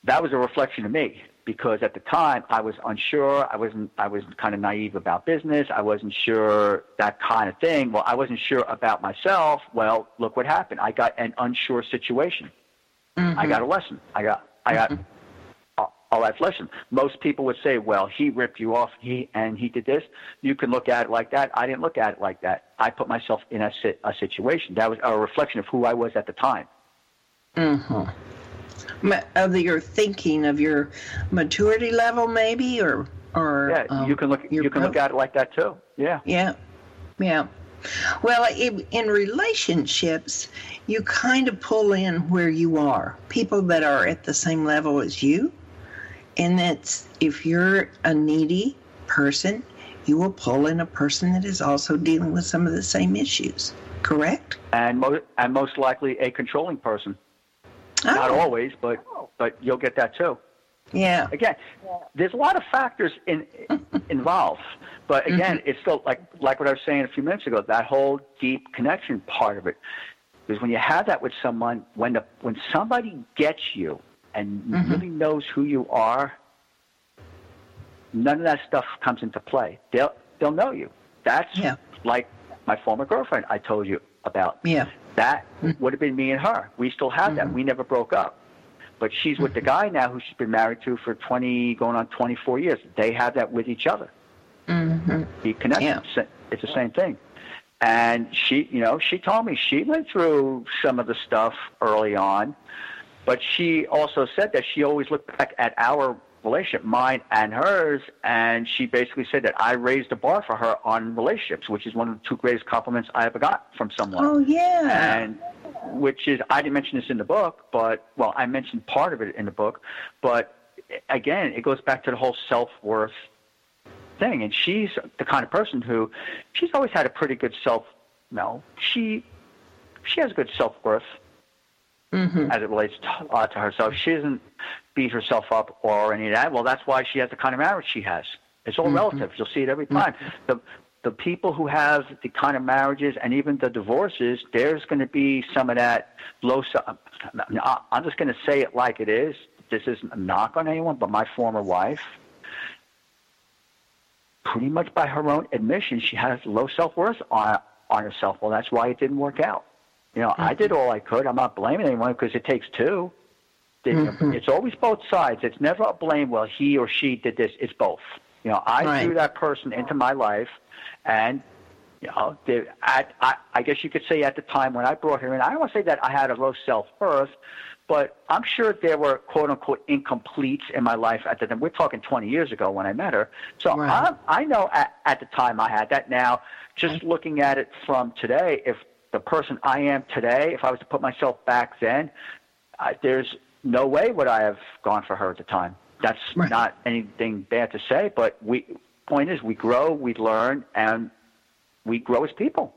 that was a reflection of me because at the time I was unsure. I wasn't. I was kind of naive about business. I wasn't sure that kind of thing. Well, I wasn't sure about myself. Well, look what happened. I got an unsure situation. Mm-hmm. I got a lesson. I got. I got. Mm-hmm all that. Listen most people would say well he ripped you off he and he did this. You can look at it like that. I didn't look at it like that. I put myself in a, a situation. That was a reflection of who i was at the time. Mm-hmm. of your thinking of your maturity level maybe or or yeah um, you can look you can look at it like that too. Yeah. Yeah. Yeah. Well, in relationships, you kind of pull in where you are. People that are at the same level as you, and that's if you're a needy person, you will pull in a person that is also dealing with some of the same issues. Correct? And mo- and most likely a controlling person. Oh. Not always, but but you'll get that too. Yeah. Again, there's a lot of factors in, involved, but again, mm-hmm. it's still like like what I was saying a few minutes ago. That whole deep connection part of it, because when you have that with someone, when the when somebody gets you, and mm-hmm. really knows who you are, none of that stuff comes into play. They'll they'll know you. That's yeah. like my former girlfriend I told you about. Yeah. That mm-hmm. would have been me and her. We still have that. Mm-hmm. We never broke up. But she's with the mm-hmm. guy now who she's been married to for 20, going on 24 years. They have that with each other. Mm-hmm. Be connected. Yeah. It's the same thing. And she, you know, she told me she went through some of the stuff early on but she also said that she always looked back at our relationship, mine and hers, and she basically said that I raised the bar for her on relationships, which is one of the two greatest compliments I ever got from someone. Oh yeah. And which is I didn't mention this in the book, but well, I mentioned part of it in the book, but again, it goes back to the whole self worth thing. And she's the kind of person who she's always had a pretty good self. No, she she has good self worth mm-hmm. as it relates to, uh, to herself. She doesn't beat herself up or any of that. Well, that's why she has the kind of marriage she has. It's all mm-hmm. relative. You'll see it every time. Mm-hmm. The the people who have the kind of marriages and even the divorces, there's going to be some of that low. Self. I'm just going to say it like it is. This isn't a knock on anyone, but my former wife, pretty much by her own admission, she has low self worth on on herself. Well, that's why it didn't work out. You know, mm-hmm. I did all I could. I'm not blaming anyone because it takes 2 mm-hmm. It's always both sides. It's never a blame. Well, he or she did this. It's both. You know, I right. threw that person into my life, and you know, at, I, I guess you could say at the time when I brought her in, I don't want to say that I had a low self worth, but I'm sure there were quote unquote incompletes in my life at the time. We're talking 20 years ago when I met her. So right. I, I know at, at the time I had that. Now, just looking at it from today, if the person I am today, if I was to put myself back then, I, there's no way would I have gone for her at the time. That's Right. not anything bad to say, but we point is we grow, we learn, and we grow as people.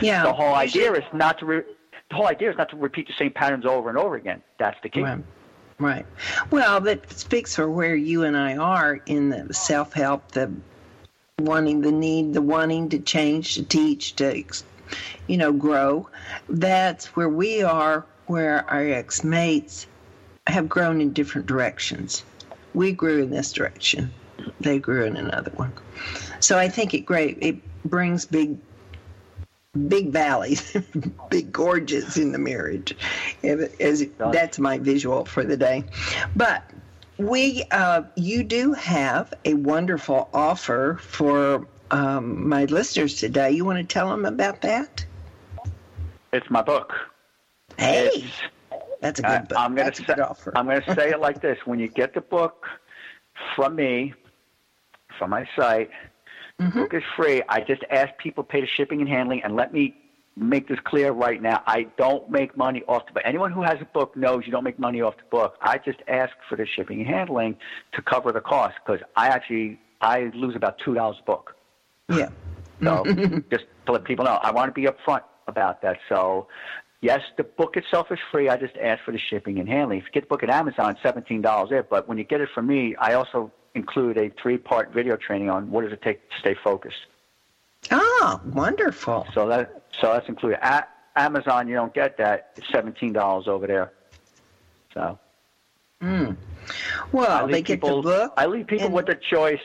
Yeah. The whole idea is not to re- the whole idea is not to repeat the same patterns over and over again. That's the key. Right. Right. Well, that speaks for where you and I are in the self help, the wanting, the need, the wanting to change, to teach, to, ex- you know, grow. That's where we are, where our ex mates have grown in different directions. We grew in this direction, they grew in another one. So I think it great. It brings big big valleys, big gorges in the marriage. As that's my visual for the day. But we, uh, you do have a wonderful offer for um, my listeners today. You want to tell them about that? It's my book. Hey, It's, that's a good book. I'm gonna that's a say, good offer. I'm going to say it like this: When you get the book from me, from my site, Mm-hmm. the book is free. I just ask people to pay the shipping and handling, and let me make this clear right now. I don't make money off the book. Anyone who has a book knows you don't make money off the book. I just ask for the shipping and handling to cover the cost because I actually I lose about two dollars a book. Yeah. So just to let people know, I want to be upfront about that. So yes, the book itself is free. I just ask for the shipping and handling. If you get the book at Amazon, seventeen dollars there. But when you get it from me, I also include a three-part video training on what does it take to stay focused. Ah, wonderful. So that so that's included. At Amazon, you don't get that. It's seventeen dollars over there. So I Well, they get people, the book. I leave people and- with the choice.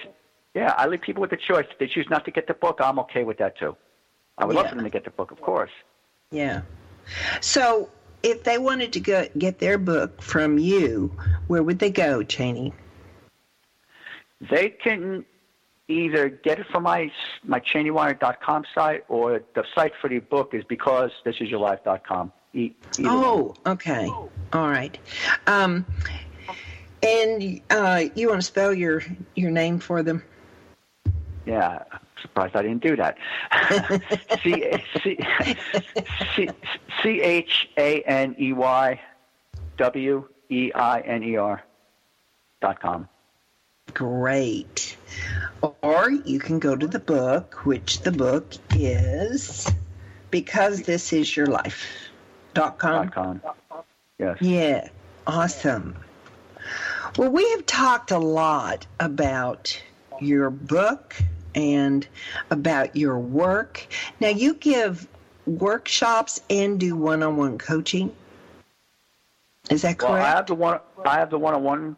Yeah, I leave people with the choice. If they choose not to get the book, I'm okay with that too. I would love for them to get the book, of course. Yeah. So, if they wanted to go get their book from you, where would they go, Chaney? They can either get it from my my ChaneyWeiner.com site or the site for the book is because this is your life.com. E- one. Oh, okay. All right. Um, and uh, you want to spell your your name for them? Yeah, surprised I didn't do that. C C C C H A N E Y W E I N E R dot com. Great. Or you can go to the book, which the book is because this is your life. Dot com. Dot com. Yes. Yeah, awesome. Well, we have talked a lot about your book and about your work. Now, you give workshops and do one on one coaching. Is that Well, I correct? have the one. I have the one-on-one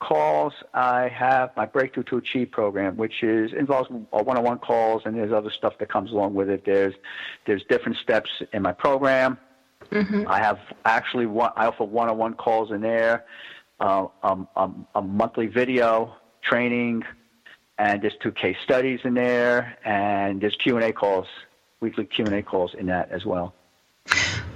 calls. I have my Breakthrough to Achieve program, which is involves one-on-one calls, and there's other stuff that comes along with it. There's there's different steps in my program. I have actually one. I offer one-on-one calls in there, uh, um, um, a monthly video training, and there's two case studies in there, and there's Q and A calls, weekly Q and A calls in that as well.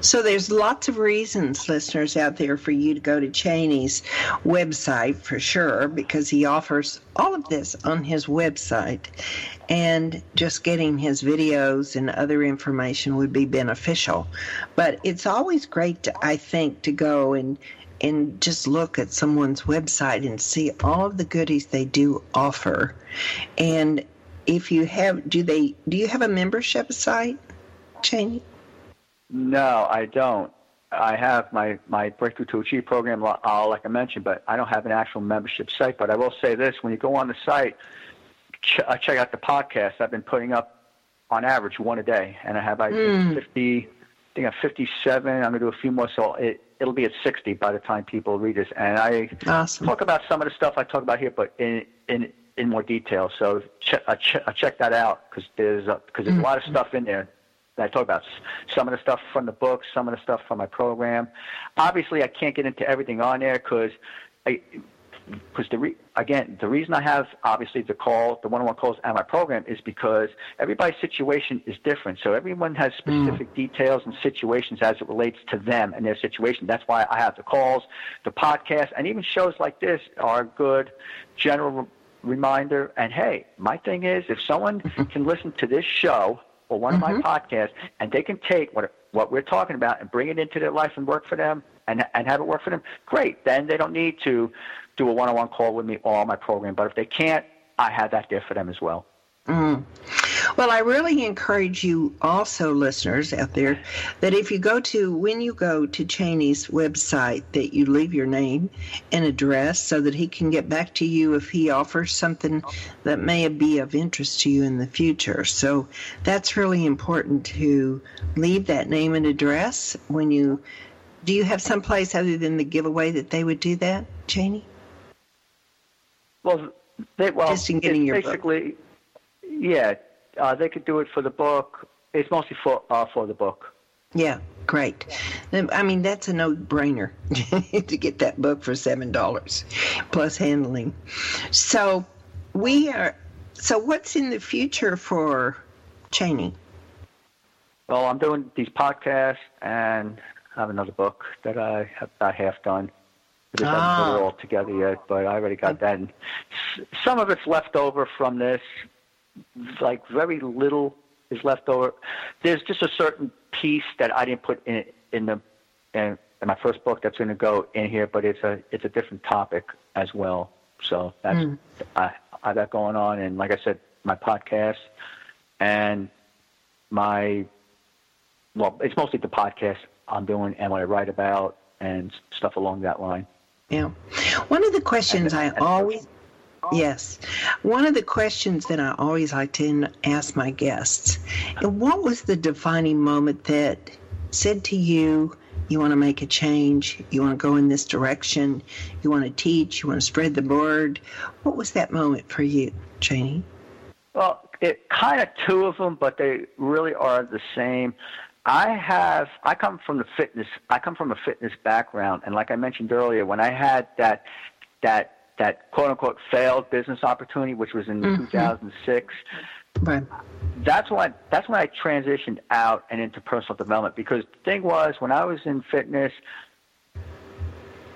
So there's lots of reasons, listeners out there, for you to go to Chaney's website for sure, because he offers all of this on his website. And just getting his videos and other information would be beneficial. But it's always great, to, I think, to go and and just look at someone's website and see all of the goodies they do offer. And if you have, do they? Do you have a membership site, Chaney? No, I don't. I have my, my Breakthrough to Achieve program, uh, like I mentioned, but I don't have an actual membership site. But I will say this: when you go on the site, ch- uh, check out the podcast. I've been putting up, on average, one a day, and I have I think fifty. I think I'm 57. I'm gonna do a few more, so it it'll be at 60 by the time people read this. And I Awesome. talk about some of the stuff I talk about here, but in in in more detail. So check uh, ch- uh, check that out because there's because there's a lot of stuff in there that I talk about. Some of the stuff from the book, some of the stuff from my program. Obviously, I can't get into everything on there because because the re- again the reason I have obviously the call the one-on-one calls and my program is because everybody's situation is different. So everyone has mm. specific details and situations as it relates to them and their situation. That's why I have the calls, the podcast, and even shows like this are a good general re- reminder. And hey, my thing is if someone can listen to this show or one of my mm-hmm. podcasts and they can take what what we're talking about and bring it into their life and work for them, and and have it work for them, great. Then they don't need to do a one-on-one call with me or my program. But if they can't, I have that there for them as well. Mm. Well, I really encourage you also, listeners out there, that if you go to, when you go to Chaney's website, that you leave your name and address so that he can get back to you if he offers something that may be of interest to you in the future. So that's really important to leave that name and address when you. Do you have some place other than the giveaway that they would do that, Chaney? Well, they, well, Just in getting your basically, book. yeah, uh, they could do it for the book. It's mostly for uh, for the book. Yeah, great. I mean, that's a no-brainer to get that book for seven dollars plus handling. So we are. So what's in the future for Chaney? Well, I'm doing these podcasts and I have another book that I have about half done. Haven't put it all together yet, but I already got that. And some of it's left over from this. Like very little is left over. There's just a certain piece that I didn't put in in the in, in my first book that's going to go in here, but it's a it's a different topic as well. So that's mm. I I got going on, and like I said, my podcast and my well, it's mostly the podcast I'm doing and what I write about and stuff along that line. Yeah. One of the questions I always Yes. One of the questions that I always like to ask my guests, uh, what was the defining moment that said to you, you want to make a change, you want to go in this direction, you want to teach, you want to spread the word? What was that moment for you, Chaney? Well, it kind of two of them, but they really are the same. I have I come from the fitness I come from a fitness background and like I mentioned earlier when I had that that that quote unquote failed business opportunity which was in mm-hmm. 2006 right that's when that's when I transitioned out and into personal development because the thing was when I was in fitness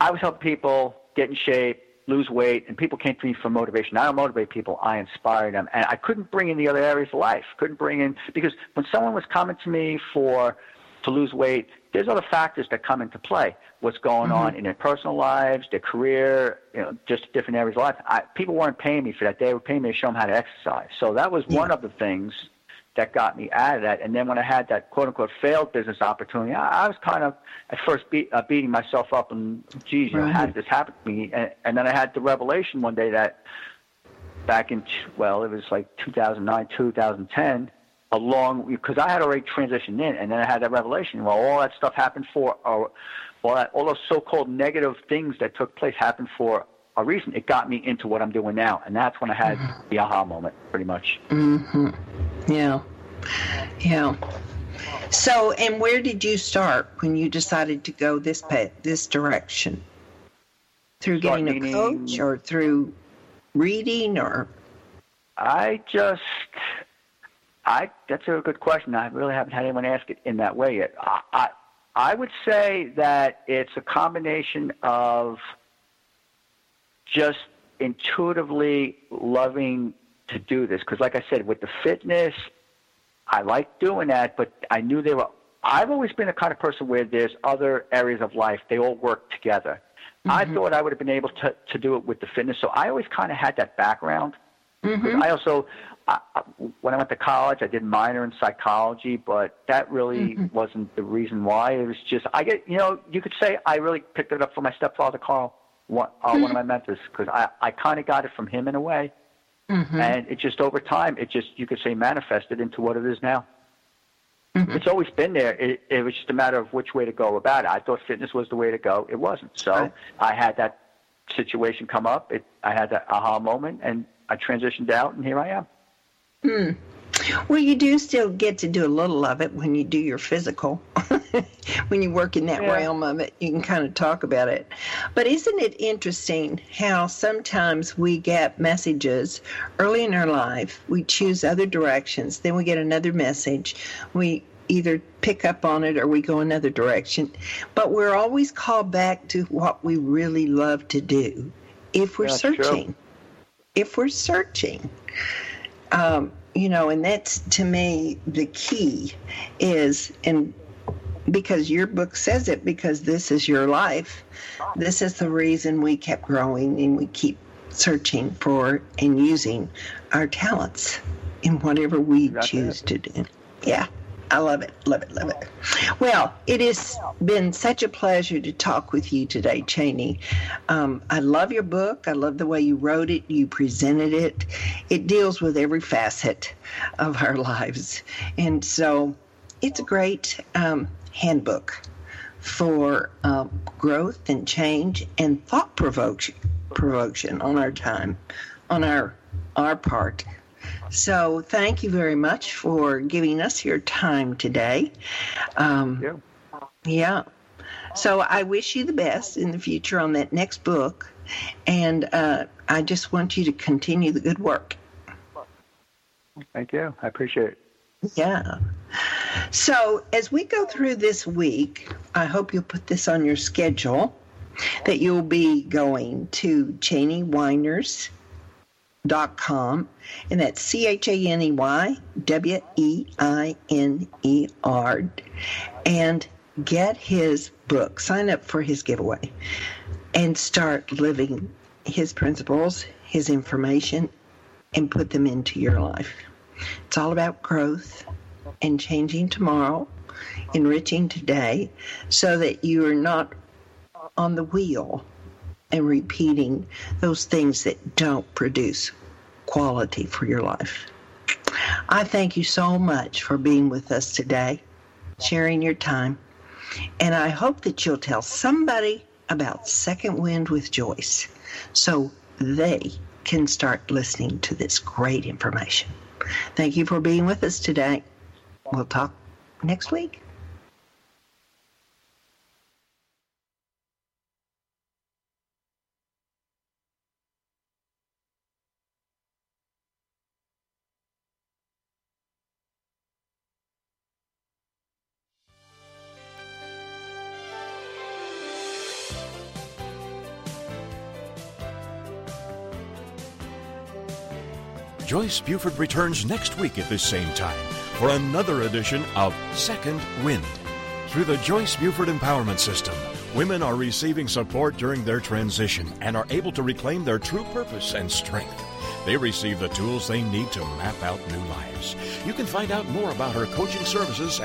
I was helping people get in shape lose weight, and people came to me for motivation. I don't motivate people; I inspire them, and I couldn't bring in the other areas of life. Couldn't bring in because when someone was coming to me for to lose weight, there's other factors that come into play. What's going mm-hmm. on in their personal lives, their career, you know, just different areas of life. I, people weren't paying me for that. They were paying me to show them how to exercise. So that was yeah. one of the things that got me out of that. And then when I had that quote unquote failed business opportunity, I, I was kind of at first uh, beating myself up and, geez, you know, how did this happen to me? And, and then I had the revelation one day that back in, well, it was like 2009, 2010, along, because I had already transitioned in, and then I had that revelation. Well, all that stuff happened for, uh, all, that, all those so called negative things that took place happened for a reason. It got me into what I'm doing now. And that's when I had mm-hmm. the aha moment, pretty much. Mm-hmm. Yeah. Yeah. So, and where did you start when you decided to go this path, this direction? Through getting a coach or through reading or? I just, I, that's a good question. I really haven't had anyone ask it in that way yet. I, I, I would say that it's a combination of just intuitively loving to do this because, like I said, with the fitness, I like doing that, but I knew they were. I've always been the kind of person where there's other areas of life they all work together. Mm-hmm. I thought I would have been able to to do it with the fitness, so I always kind of had that background. Mm-hmm. I also, I, when I went to college, I did minor in psychology, but that really mm-hmm. wasn't the reason why. It was just I get, you know, you could say I really picked it up from my stepfather Carl, one, uh, one of my mentors, because I I kind of got it from him in a way. Mm-hmm. And it just over time, it just you could say manifested into what it is now. Mm-hmm. It's always been there. It, it was just a matter of which way to go about it. I thought fitness was the way to go. It wasn't. So right. I had that situation come up. It, I had that aha moment, and I transitioned out, and here I am. Hmm. Well, you do still get to do a little of it when you do your physical. when you work in that yeah. realm of it, you can kind of talk about it. But isn't it interesting how sometimes we get messages early in our life, we choose other directions, then we get another message, we either pick up on it or we go another direction. But we're always called back to what we really love to do if we're That's searching. True. If we're searching. Um, you know, and that's to me the key is, and because your book says it because this is your life. This is the reason we kept growing and we keep searching for and using our talents in whatever we That's choose it. to do. Yeah. I love it, love it, love it. Well, it has been such a pleasure to talk with you today, Chaney. Um, I love your book. I love the way you wrote it, you presented it. It deals with every facet of our lives. And so it's a great um, handbook for uh, growth and change and thought provocation on our time, on our our part. So thank you very much for giving us your time today. Um, yeah. Yeah. So I wish you the best in the future on that next book, and uh, I just want you to continue the good work. Thank you. I appreciate it. Yeah. So, as we go through this week, I hope you'll put this on your schedule that you'll be going to ChaneyWeiners.com, and that's C H A N E Y W E I N E R, and get his book, sign up for his giveaway, and start living his principles, his information, and put them into your life. It's all about growth and changing tomorrow, enriching today, so that you are not on the wheel and repeating those things that don't produce quality for your life. I thank you so much for being with us today, sharing your time, and I hope that you'll tell somebody about Second Wind with Joyce so they can start listening to this great information. Thank you for being with us today. We'll talk next week. Joyce Buford returns next week at this same time for another edition of Second Wind. Through the Joyce Buford Empowerment System, women are receiving support during their transition and are able to reclaim their true purpose and strength. They receive the tools they need to map out new lives. You can find out more about her coaching services